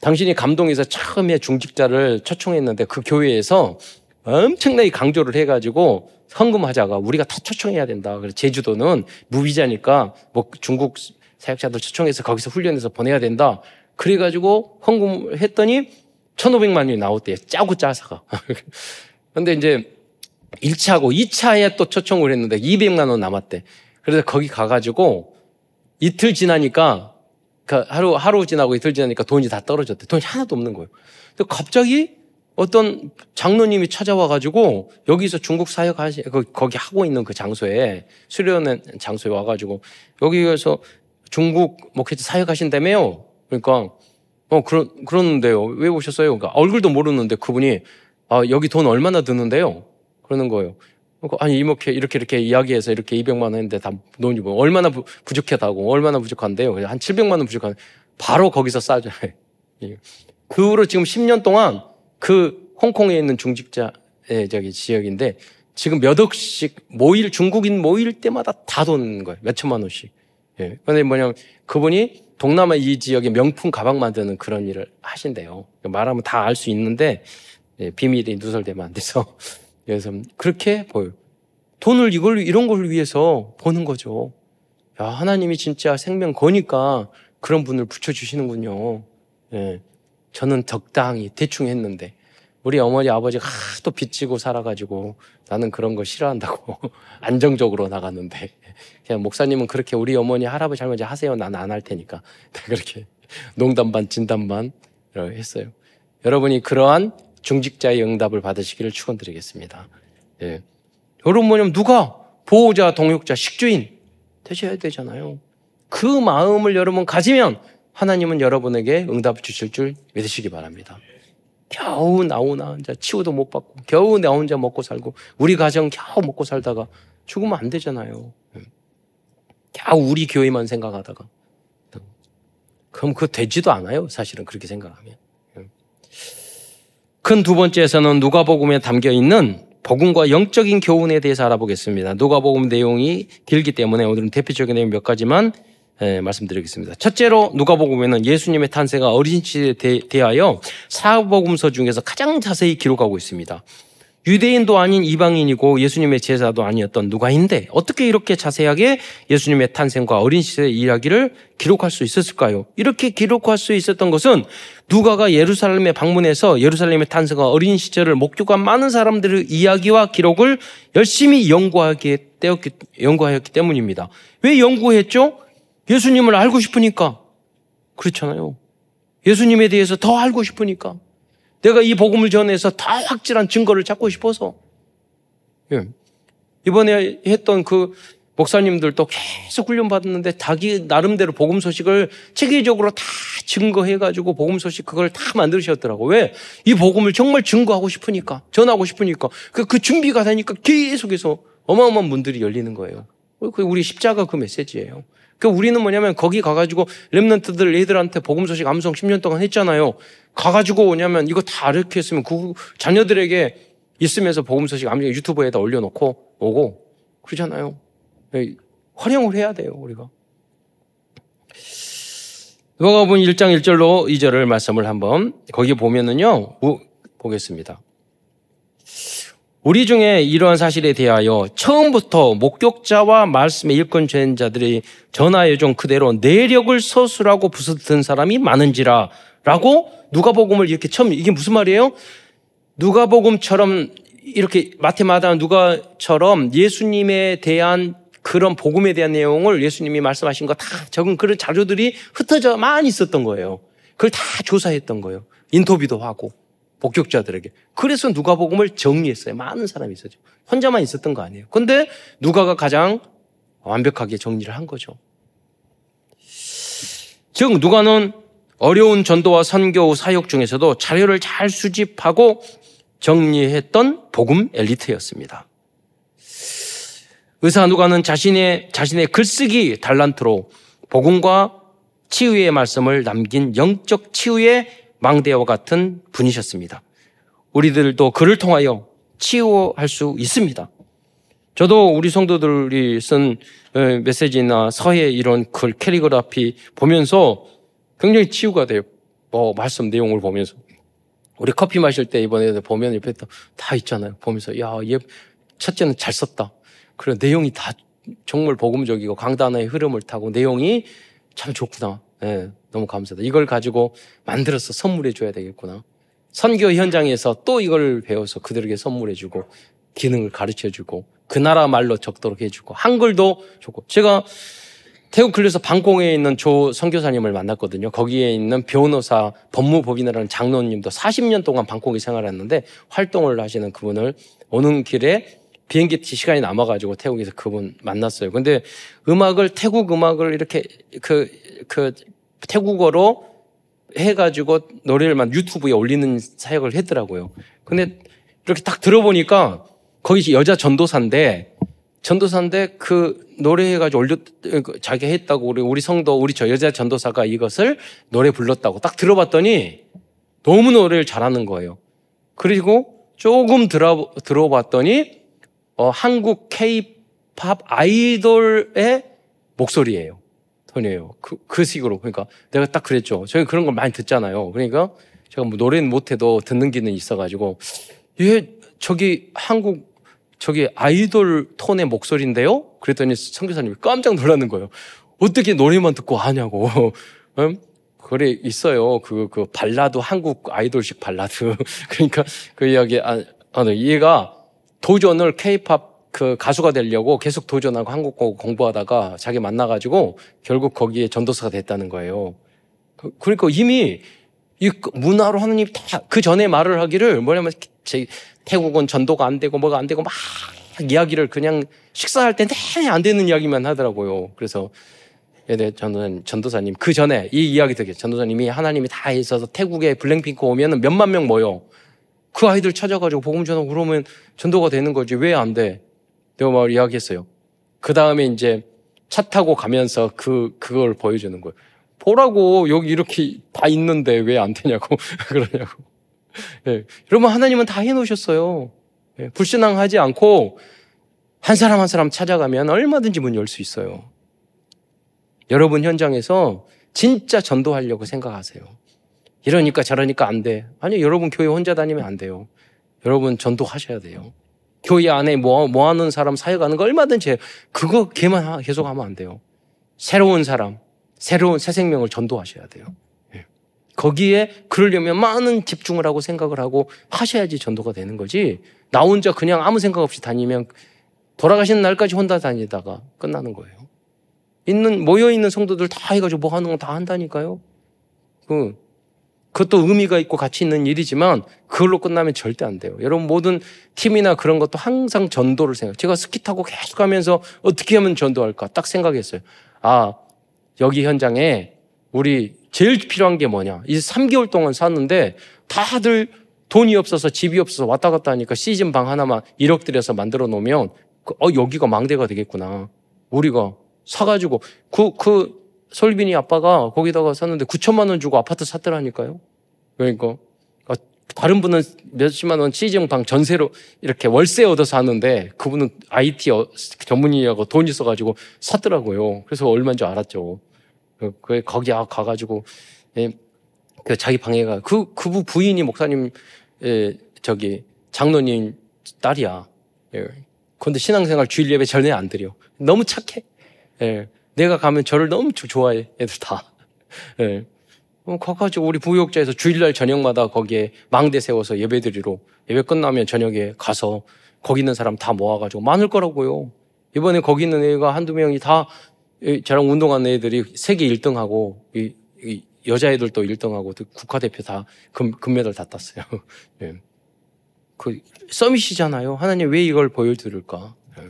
당신이 감동해서 처음에 중직자를 초청했는데 그 교회에서 엄청나게 강조를 해가지고 헌금하자가 우리가 다 초청해야 된다. 그래서 제주도는 무비자니까 뭐 중국 사역자들 초청해서 거기서 훈련해서 보내야 된다. 그래가지고 헌금을 했더니 1,500만 원이 나왔대요. 짜고 짜사가. 근데 이제 1차하고 2차에 또 초청을 했는데 200만 원 남았대. 그래서 거기 가가지고 이틀 지나니까 그 하루 하루 지나고 이틀 지나니까 돈이 다 떨어졌대. 돈이 하나도 없는 거예요. 근데 갑자기 어떤 장로님이 찾아와 가지고 여기서 중국 사역 하시 거기 하고 있는 그 장소에 수련의 장소에 와 가지고 여기에서 중국 목회자 사역하신다며요. 그러니까 어 그런 그러는데요. 왜 오셨어요? 그러니까 얼굴도 모르는데 그분이 아 여기 돈 얼마나 드는데요? 그러는 거예요. 그러니까 아니 이목회 이렇게 이렇게 이야기해서 이렇게 200만 원 했는데 다 돈이 뭐 얼마나 부, 부족하다고 얼마나 부족한데요? 한 700만 원 부족한 바로 거기서 싸줘요. 그 후로 지금 10년 동안 그 홍콩에 있는 중직자의 저기 지역인데 지금 몇 억씩 모일 중국인 모일 때마다 다 도는 거예요. 몇 천만 원씩. 예. 근데 뭐냐면 그분이 동남아 이 지역에 명품 가방 만드는 그런 일을 하신대요. 말하면 다 알 수 있는데 예, 비밀이 누설되면 안 돼서 그래서 그렇게 보여. 돈을 이걸 이런 걸 위해서 버는 거죠. 야 하나님이 진짜 생명 거니까 그런 분을 붙여 주시는군요. 예. 저는 적당히 대충 했는데 우리 어머니 아버지가 하도 빚지고 살아가지고 나는 그런 거 싫어한다고 안정적으로 나갔는데 그냥 목사님은 그렇게 우리 어머니 할아버지 할머니 하세요 난 안 할 테니까 그렇게 농담 반 진담 반 했어요. 여러분이 그러한 중직자의 응답을 받으시기를 축원드리겠습니다. 예. 여러분 뭐냐면 누가 보호자, 동역자, 식주인 되셔야 되잖아요. 그 마음을 여러분 가지면 하나님은 여러분에게 응답을 주실 줄 믿으시기 바랍니다. 겨우 나오나 혼자 치유도 못 받고 겨우 나 혼자 먹고 살고 우리 가정 겨우 먹고 살다가 죽으면 안 되잖아요. 다 우리 교회만 생각하다가. 그럼 그거 되지도 않아요. 사실은 그렇게 생각하면. 큰 두 번째에서는 누가복음에 담겨 있는 복음과 영적인 교훈에 대해서 알아보겠습니다. 누가복음 내용이 길기 때문에 오늘은 대표적인 내용 몇 가지만 예, 말씀드리겠습니다. 첫째로 누가복음에는 예수님의 탄생과 어린 시대에 대하여 사복음서 중에서 가장 자세히 기록하고 있습니다. 유대인도 아닌 이방인이고 예수님의 제자도 아니었던 누가인데 어떻게 이렇게 자세하게 예수님의 탄생과 어린 시대의 이야기를 기록할 수 있었을까요? 이렇게 기록할 수 있었던 것은 누가가 예루살렘에 방문해서 예루살렘의 탄생과 어린 시절을 목격한 많은 사람들의 이야기와 기록을 열심히 연구하게 되었기, 연구하였기 때문입니다. 왜 연구했죠? 예수님을 알고 싶으니까. 그렇잖아요. 예수님에 대해서 더 알고 싶으니까. 내가 이 복음을 전해서 더 확실한 증거를 찾고 싶어서. 예. 이번에 했던 그 목사님들도 계속 훈련받았는데 자기 나름대로 복음 소식을 체계적으로 다 증거해가지고 복음 소식 그걸 다 만드셨더라고. 왜? 이 복음을 정말 증거하고 싶으니까, 전하고 싶으니까. 그, 그 준비가 되니까 계속해서 어마어마한 문들이 열리는 거예요. 그 우리 십자가 그 메시지예요. 그 우리는 뭐냐면 거기 가가지고 랩런트들 애들한테 복음 소식 암송 10년 동안 했잖아요. 가가지고 뭐냐면 이거 다 이렇게 했으면 그 자녀들에게 있으면서 복음 소식 암송 유튜브에다 올려놓고 오고 그러잖아요. 예, 활용을 해야 돼요 우리가. 누가복음 1장 1절로 2절을 말씀을 한번 거기 보면은요 보겠습니다. 우리 중에 이러한 사실에 대하여 처음부터 목격자와 말씀의 일권 죄인자들이 전하여 준 그대로 내력을 서술하고 부서든 사람이 많은지라 라고 누가복음을 이렇게 처음 이게 무슨 말이에요? 누가복음처럼 이렇게 마테마다 누가처럼 예수님에 대한 그런 복음에 대한 내용을 예수님이 말씀하신 거 다 적은 그런 자료들이 흩어져 많이 있었던 거예요. 그걸 다 조사했던 거예요. 인터뷰도 하고. 복격자들에게. 그래서 누가복음을 정리했어요. 많은 사람이 있었죠. 혼자만 있었던 거 아니에요. 근데 누가가 가장 완벽하게 정리를 한 거죠. 즉 누가는 어려운 전도와 선교 사역 중에서도 자료를 잘 수집하고 정리했던 복음 엘리트였습니다. 의사 누가는 자신의 자신의 글쓰기 달란트로 복음과 치유의 말씀을 남긴 영적 치유의 망대와 같은 분이셨습니다. 우리들도 그를 통하여 치유할 수 있습니다. 저도 우리 성도들이 쓴 어, 메시지나 서예 이런 글 캘리그라피 보면서 굉장히 치유가 돼요. 뭐 말씀 내용을 보면서 우리 커피 마실 때 이번에 보면 옆에 다 있잖아요. 보면서 야, 얘 첫째는 잘 썼다. 그래 내용이 다 정말 복음적이고 강단의 흐름을 타고 내용이 참 좋구나. 네, 너무 감사하다. 이걸 가지고 만들어서 선물해 줘야 되겠구나. 선교 현장에서 또 이걸 배워서 그들에게 선물해 주고 기능을 가르쳐 주고 그 나라 말로 적도록 해 주고 한글도 좋고 제가 태국 클리에서 방공에 있는 조 선교사님을 만났거든요. 거기에 있는 변호사 법무법인이라는 장로님도 40년 동안 방콕에 생활했는데 활동을 하시는 그분을 오는 길에 비행기 시간이 남아가지고 태국에서 그분 만났어요. 근데 음악을 태국 음악을 이렇게 그, 그 태국어로 해가지고 노래를 만 유튜브에 올리는 사역을 했더라고요. 근데 이렇게 딱 들어보니까 거기 여자 전도사인데 전도사인데 그 노래해가지고 올렸 그 자기 했다고 우리 우리 성도 우리 저 여자 전도사가 이것을 노래 불렀다고 딱 들어봤더니 너무 노래를 잘하는 거예요. 그리고 조금 들어 들어봤더니 어, 한국 K-팝 아이돌의 목소리예요. 톤이에요. 그, 그 식으로. 그러니까 내가 딱 그랬죠. 저희 그런 걸 많이 듣잖아요. 그러니까 제가 뭐 노래는 못해도 듣는 기능이 있어가지고 얘 저기 한국 저기 아이돌 톤의 목소리인데요? 그랬더니 선교사님이 깜짝 놀라는 거예요. 어떻게 노래만 듣고 하냐고. 음? 그래 있어요. 그, 그 발라드 한국 아이돌식 발라드. 그러니까 그 이야기 아, 아 네. 얘가 도전을 케이팝 그 가수가 되려고 계속 도전하고 한국어 공부하다가 자기 만나가지고 결국 거기에 전도사가 됐다는 거예요. 그, 그러니까 이미 이 문화로 하느님 다 그 전에 말을 하기를 뭐냐면 제 태국은 전도가 안 되고 뭐가 안 되고 막 이야기를 그냥 식사할 때 내내 안 되는 이야기만 하더라고요. 그래서 네, 저는 전도사님 그 전에 이 이야기 되게 전도사님이 하나님이 다 있어서 태국에 블랙핑크 오면은 몇만 명 모여 그 아이들 찾아가지고 복음 전하고 그러면 전도가 되는 거지 왜 안 돼? 말 이야기했어요. 그 다음에 이제 차 타고 가면서 그, 그걸 보여주는 거예요. 보라고 여기 이렇게 다 있는데 왜 안 되냐고 그러냐고. 예. 여러분 하나님은 다 해놓으셨어요. 예. 불신앙하지 않고 한 사람 한 사람 찾아가면 얼마든지 문 열 수 있어요. 여러분 현장에서 진짜 전도하려고 생각하세요. 이러니까 저러니까 안 돼. 아니 여러분 교회 혼자 다니면 안 돼요. 여러분 전도하셔야 돼요. 교회 안에 모, 모아놓은 사람 사역하는 거 얼마든지 해요. 그거 걔만 계속 하면 안 돼요. 새로운 사람, 새로운 새 생명을 전도하셔야 돼요. 예. 거기에 그러려면 많은 집중을 하고 생각을 하고 하셔야지 전도가 되는 거지. 나 혼자 그냥 아무 생각 없이 다니면 돌아가시는 날까지 혼자 다니다가 끝나는 거예요. 있는 모여 있는 성도들 다 해가지고 뭐 하는 거 다 한다니까요. 그 그것도 의미가 있고 가치 있는 일이지만 그걸로 끝나면 절대 안 돼요. 여러분 모든 팀이나 그런 것도 항상 전도를 생각. 제가 스키 타고 계속 가면서 어떻게 하면 전도할까 딱 생각했어요. 아 여기 현장에 우리 제일 필요한 게 뭐냐? 이 3개월 동안 샀는데 다들 돈이 없어서 집이 없어서 왔다 갔다 하니까 시즌 방 하나만 1억 들여서 만들어 놓으면 그, 어 여기가 망대가 되겠구나. 우리가 사가지고 그그 솔빈이 아빠가 거기다가 샀는데 9천만 원 주고 아파트 샀더라니까요. 그러니까 어, 다른 분은 몇십만 원 시즌 방 전세로 이렇게 월세 얻어서 하는데 그분은 IT 어, 전문이라고 돈 있어가지고 샀더라고요. 그래서 얼마인 줄 알았죠. 그, 그 거기 아, 가가지고 예, 그 자기 방에 가. 그, 그 부인이 목사님, 예, 저기, 장로님 딸이야. 예. 근데 신앙생활 주일 예배 전혀 안 드려. 너무 착해. 예. 내가 가면 저를 너무 좋아해. 애들 다. 예. 어, 가가지고 우리 부욕자에서 주일날 저녁마다 거기에 망대 세워서 예배 드리러 예배 끝나면 저녁에 가서 거기 있는 사람 다 모아가지고 많을 거라고요. 이번에 거기 있는 애가 한두 명이 다 저랑 운동하는 애들이 세계 1등하고 이, 이 여자애들도 1등하고 국가대표 다 금, 금메달 다 땄어요. 예. 그 서밋이잖아요. 하나님 왜 이걸 보여드릴까? 예.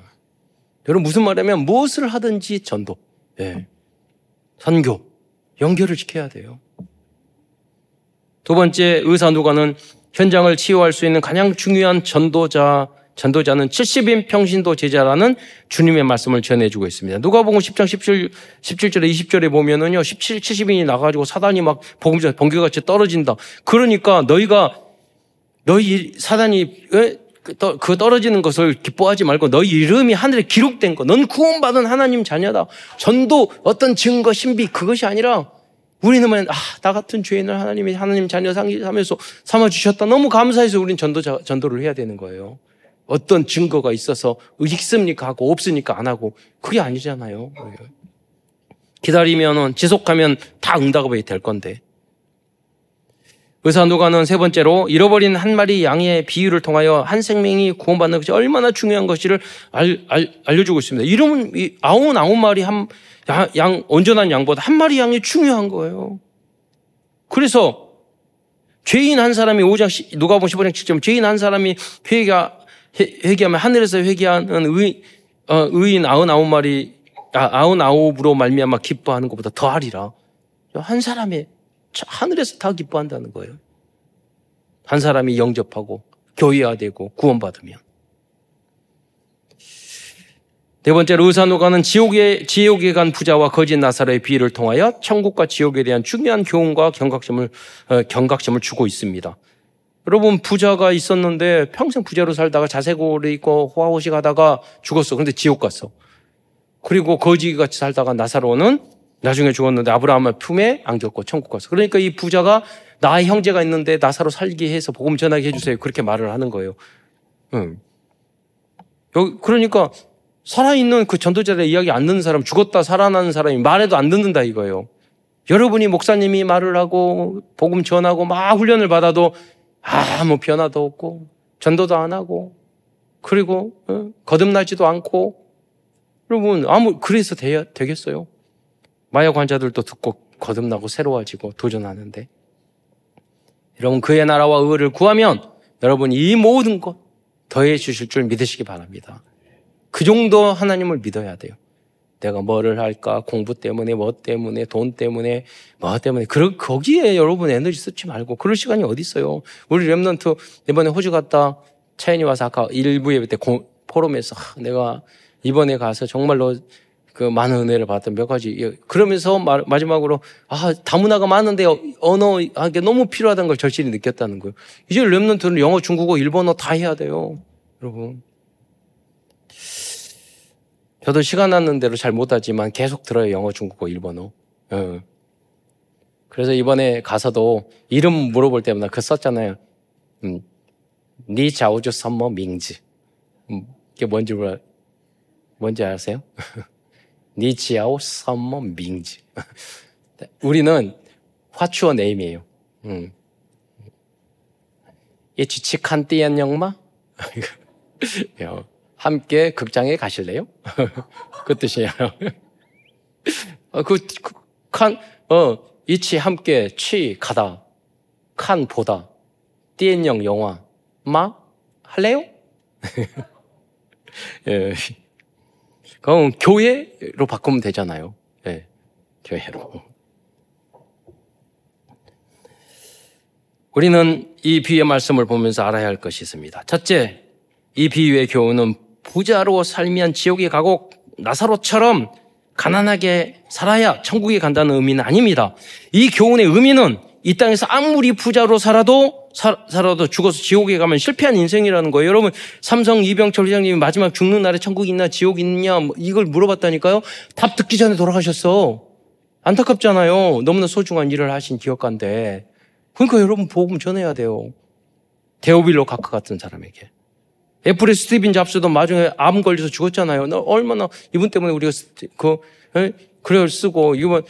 여러분 무슨 말이냐면 무엇을 하든지 전도, 예. 선교, 연결을 시켜야 돼요. 두 번째 의사 누가는 현장을 치유할 수 있는 가장 중요한 전도자 전도자는 70인 평신도 제자라는 주님의 말씀을 전해주고 있습니다. 누가복음 10장 17, 17절에 20절에 보면은요, 17, 70인이 나가지고 사단이 막 복음 전 번개같이 떨어진다. 그러니까 너희가 너희 사단이 그 떨어지는 것을 기뻐하지 말고 너희 이름이 하늘에 기록된 거, 넌 구원받은 하나님 자녀다. 전도 어떤 증거 신비 그것이 아니라 우리는 아, 나 같은 죄인을 하나님이 하나님 자녀 상기하면서 삼아 주셨다. 너무 감사해서 우리는 전도 전도를 해야 되는 거예요. 어떤 증거가 있어서 있습니까 하고 없으니까 안 하고 그게 아니잖아요. 기다리면은 지속하면 다 응답이 될 건데. 의사 누가는 세 번째로 잃어버린 한 마리 양의 비유를 통하여 한 생명이 구원받는 것이 얼마나 중요한 것을 알, 알, 알려주고 있습니다. 이러면 아홉 아홉 마리 한, 양, 온전한 양보다 한 마리 양이 중요한 거예요. 그래서 죄인 한 사람이 5장, 누가 보면 15장 7절, 죄인 한 사람이 회개가 회개하면 하늘에서 회개하는 의, 어, 의인 아흔아홉 마리 아, 아흔아홉으로 말미암아 기뻐하는 것보다 더하리라. 한 사람의 하늘에서 다 기뻐한다는 거예요. 한 사람이 영접하고 교회화 되고 구원받으면. 네 번째로 의사노가는 지옥에, 지옥에 간 부자와 거짓 나사로의 비유를 통하여 천국과 지옥에 대한 중요한 교훈과 경각심을, 어, 경각심을 주고 있습니다. 여러분 부자가 있었는데 평생 부자로 살다가 자세고를 입고 호화호식 하다가 죽었어. 근데 지옥 갔어. 그리고 거지같이 살다가 나사로는 나중에 죽었는데 아브라함의 품에 안겼고 천국 갔어. 그러니까 이 부자가 나의 형제가 있는데 나사로 살게 해서 복음 전하게 해주세요. 그렇게 말을 하는 거예요. 응. 그러니까 살아있는 그 전도자들의 이야기 안 듣는 사람, 죽었다 살아나는 사람이 말해도 안 듣는다 이거예요. 여러분이 목사님이 말을 하고 복음 전하고 막 훈련을 받아도 아무 변화도 없고 전도도 안 하고 그리고 어? 거듭나지도 않고 여러분 아무 그래서 되, 되겠어요? 마약 환자들도 듣고 거듭나고 새로워지고 도전하는데 여러분 그의 나라와 의를 구하면 여러분 이 모든 것 더해 주실 줄 믿으시기 바랍니다. 그 정도 하나님을 믿어야 돼요. 내가 뭐를 할까? 공부 때문에, 뭐 때문에, 돈 때문에, 뭐 때문에. 그, 거기에 여러분 에너지 쓰지 말고. 그럴 시간이 어디 있어요? 우리 랩런트 이번에 호주 갔다 차연이 와서 아까 일부 예배 때 고, 포럼에서 아, 내가 이번에 가서 정말로 그 많은 은혜를 받았던 몇 가지. 예, 그러면서 마지막으로 아 다문화가 많은데 언어 하게 너무 필요하다는 걸 절실히 느꼈다는 거예요. 이제 랩런트는 영어, 중국어, 일본어 다 해야 돼요, 여러분. 저도 시간 나는 대로 잘 못하지만 계속 들어요 영어, 중국어, 일본어. 어. 그래서 이번에 가서도 이름 물어볼 때마다 그 썼잖아요. 음, 你叫什么名字. 음, 이게 뭔지 몰라. 뭔지 아세요? 你叫什么名字. 우리는 화추어 네임이에요. 음. 一起去看电影吗? 함께 극장에 가실래요? 그 뜻이에요. 어, 그, 그, 看, 어, 이치 함께 去 가다. 칸 보다. 띠엔영 영화. 마? 할래요? 예. 그럼 교회로 바꾸면 되잖아요. 네, 교회로. 우리는 이 비유의 말씀을 보면서 알아야 할 것이 있습니다. 첫째, 이 비유의 교훈은 부자로 살면 지옥에 가고 나사로처럼 가난하게 살아야 천국에 간다는 의미는 아닙니다. 이 교훈의 의미는 이 땅에서 아무리 부자로 살아도 살아도 죽어서 지옥에 가면 실패한 인생이라는 거예요. 여러분 삼성 이병철 회장님이 마지막 죽는 날에 천국 있나 지옥 있냐 뭐 이걸 물어봤다니까요. 답 듣기 전에 돌아가셨어. 안타깝잖아요. 너무나 소중한 일을 하신 기업가인데. 그러니까 여러분 복음 전해야 돼요. 데오빌로 가크 같은 사람에게. 애플의 스티븐 잡스도 나중에 암 걸려서 죽었잖아요. 나 얼마나 이분 때문에 우리가 그 그걸 쓰고 이번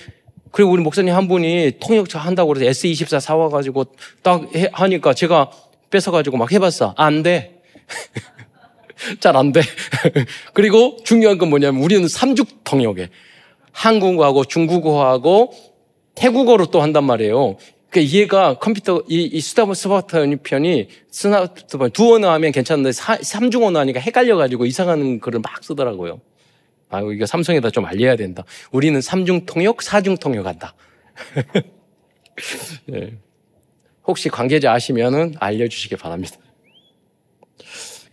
그리고 우리 목사님 한 분이 통역차 한다고 그래서 S24 사와가지고 딱 해, 하니까 제가 뺏어가지고 막 해봤어. 안 돼. 잘 안 돼. 그리고 중요한 건 뭐냐면 우리는 삼죽 통역에 한국어하고 중국어하고 태국어로 또 한단 말이에요. 그러니까 얘가 컴퓨터 이, 이 스타버스마트 편이 스마트폰 두 언어 하면 괜찮은데 사, 삼중 언어 하니까 헷갈려가지고 이상한 글을 막 쓰더라고요. 아, 이거 삼성에다 좀 알려야 된다. 우리는 삼중 통역, 사중 통역한다. 네. 혹시 관계자 아시면은 알려주시기 바랍니다.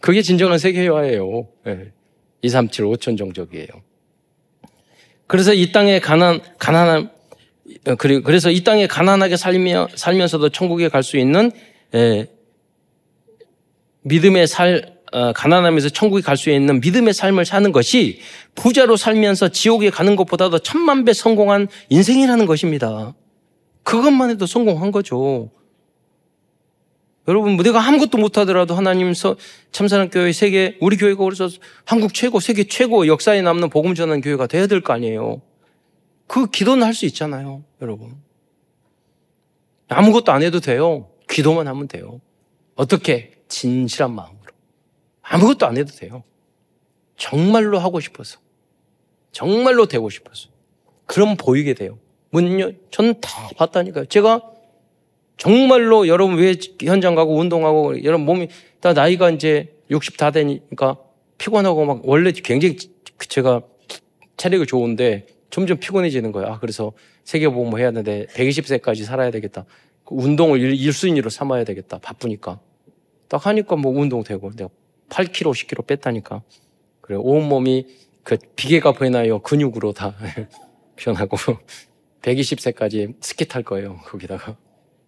그게 진정한 세계화예요. 네. 2, 3, 7, 5천 정적이에요. 그래서 이 땅에 가난, 가난한, 어, 그리고 그래서 이 땅에 가난하게 살며, 살면서도 천국에 갈 수 있는, 예, 믿음의 살, 어, 가난하면서 천국에 갈 수 있는 믿음의 삶을 사는 것이 부자로 살면서 지옥에 가는 것보다도 천만 배 성공한 인생이라는 것입니다. 그것만 해도 성공한 거죠. 여러분, 내가 아무것도 못하더라도 하나님 참사랑 교회 세계, 우리 교회가 그래서 한국 최고, 세계 최고 역사에 남는 복음 전하는 교회가 돼야 될 거 아니에요. 그 기도는 할 수 있잖아요, 여러분. 아무것도 안 해도 돼요. 기도만 하면 돼요. 어떻게? 진실한 마음. 아무것도 안 해도 돼요. 정말로 하고 싶어서. 정말로 되고 싶어서. 그럼 보이게 돼요. 문요, 저는 다 봤다니까요. 제가 정말로 여러분 왜 현장 가고 운동하고 여러분 몸이 다 나이가 이제 60 다 되니까 피곤하고 막 원래 굉장히 제가 체력이 좋은데 점점 피곤해지는 거예요. 아, 그래서 세계보험 뭐 해야 되는데 120세까지 살아야 되겠다. 그 운동을 1순위로 삼아야 되겠다. 바쁘니까. 딱 하니까 뭐 운동 되고 내가 8kg, 10kg 뺐다니까. 그래, 온몸이 그 비계가 보이나요? 근육으로 다 변하고 120세까지 스키 탈 거예요. 거기다가.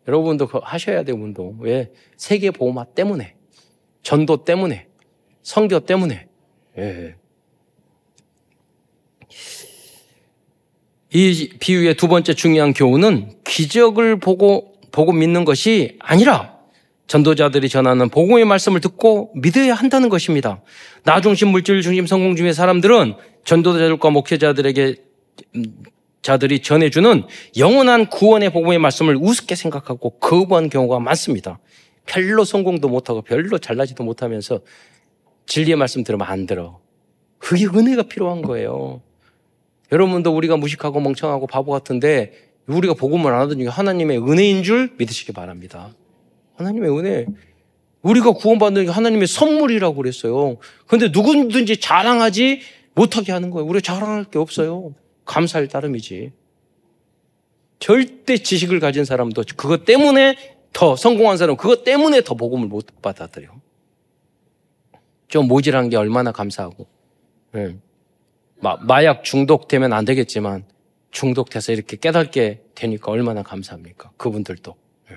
여러분도 하셔야 돼요, 운동. 왜? 세계 보호마 때문에. 전도 때문에. 성교 때문에. 예. 이 비유의 두 번째 중요한 교훈은 기적을 보고 보고 믿는 것이 아니라 전도자들이 전하는 복음의 말씀을 듣고 믿어야 한다는 것입니다. 나 중심, 물질 중심, 성공 중의 사람들은 전도자들과 목회자들에게 음, 자들이 전해주는 영원한 구원의 복음의 말씀을 우습게 생각하고 거부한 경우가 많습니다. 별로 성공도 못하고 별로 잘나지도 못하면서 진리의 말씀 들으면 안 들어. 그게 은혜가 필요한 거예요. 여러분도 우리가 무식하고 멍청하고 바보 같은데 우리가 복음을 안 하던 중에 하나님의 은혜인 줄 믿으시기 바랍니다. 하나님의 은혜. 우리가 구원받는 게 하나님의 선물이라고 그랬어요. 그런데 누구든지 자랑하지 못하게 하는 거예요. 우리가 자랑할 게 없어요. 감사할 따름이지. 절대 지식을 가진 사람도 그것 때문에 더 성공한 사람은 그것 때문에 더 복음을 못 받아들여. 좀 모질한 게 얼마나 감사하고. 네. 마, 마약 중독되면 안 되겠지만 중독돼서 이렇게 깨닫게 되니까 얼마나 감사합니까? 그분들도. 예.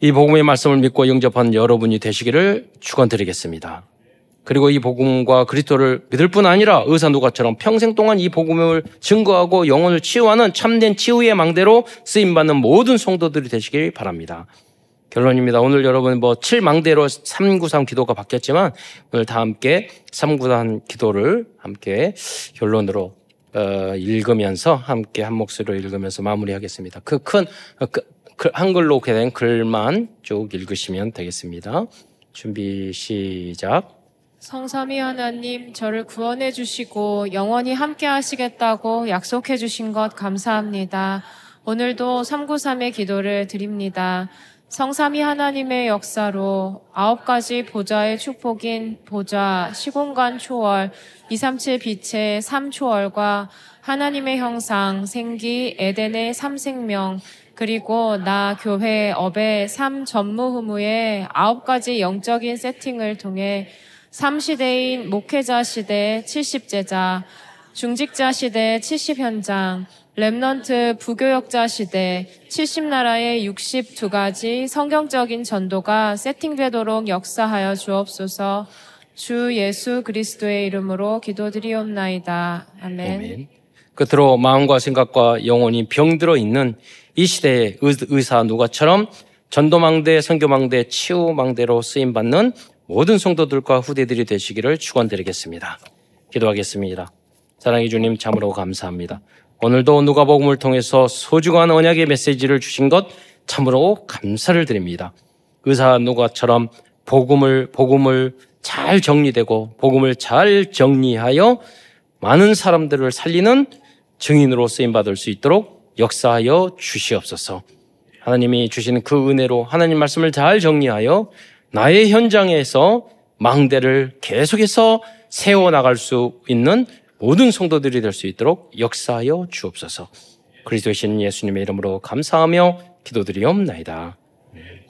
이 복음의 말씀을 믿고 영접한 여러분이 되시기를 축원드리겠습니다. 그리고 이 복음과 그리스도를 믿을 뿐 아니라 의사 누가처럼 평생 동안 이 복음을 증거하고 영혼을 치유하는 참된 치유의 망대로 쓰임 받는 모든 성도들이 되시길 바랍니다. 결론입니다. 오늘 여러분 뭐 7망대로 393 기도가 바뀌었지만 오늘 다 함께 393 기도를 함께 결론으로 어, 읽으면서 함께 한 목소리로 읽으면서 마무리하겠습니다. 그큰 그, 그 한글로 된 글만 쭉 읽으시면 되겠습니다. 준비 시작. 성삼위 하나님, 저를 구원해 주시고 영원히 함께 하시겠다고 약속해 주신 것 감사합니다. 오늘도 393의 기도를 드립니다. 성삼위 하나님의 역사로 아홉 가지 보좌의 축복인 보좌, 시공간 초월, 237 빛의 3초월과 하나님의 형상, 생기, 에덴의 삼생명, 그리고 나 교회 업의 삼 전무 후무의 아홉 가지 영적인 세팅을 통해 3시대인 목회자 시대 70제자, 중직자 시대 70현장, remnant 부교역자 시대 70나라의 62가지 성경적인 전도가 세팅되도록 역사하여 주옵소서 주 예수 그리스도의 이름으로 기도드리옵나이다. 아멘. 아멘. 끝으로 마음과 생각과 영혼이 병들어 있는 이 시대의 의- 의사 누가처럼 전도망대, 선교망대, 치유망대로 쓰임 받는 모든 성도들과 후대들이 되시기를 축원드리겠습니다. 기도하겠습니다. 사랑해 주님 참으로 감사합니다. 오늘도 누가복음을 통해서 소중한 언약의 메시지를 주신 것 참으로 감사를 드립니다. 의사 누가처럼 복음을 복음을 잘 정리되고 복음을 잘 정리하여 많은 사람들을 살리는 증인으로 쓰임 받을 수 있도록 역사하여 주시옵소서. 하나님이 주시는 그 은혜로 하나님 말씀을 잘 정리하여 나의 현장에서 망대를 계속해서 세워 나갈 수 있는 모든 성도들이 될 수 있도록 역사하여 주옵소서. 그리스도신 예수님의 이름으로 감사하며 기도드리옵나이다.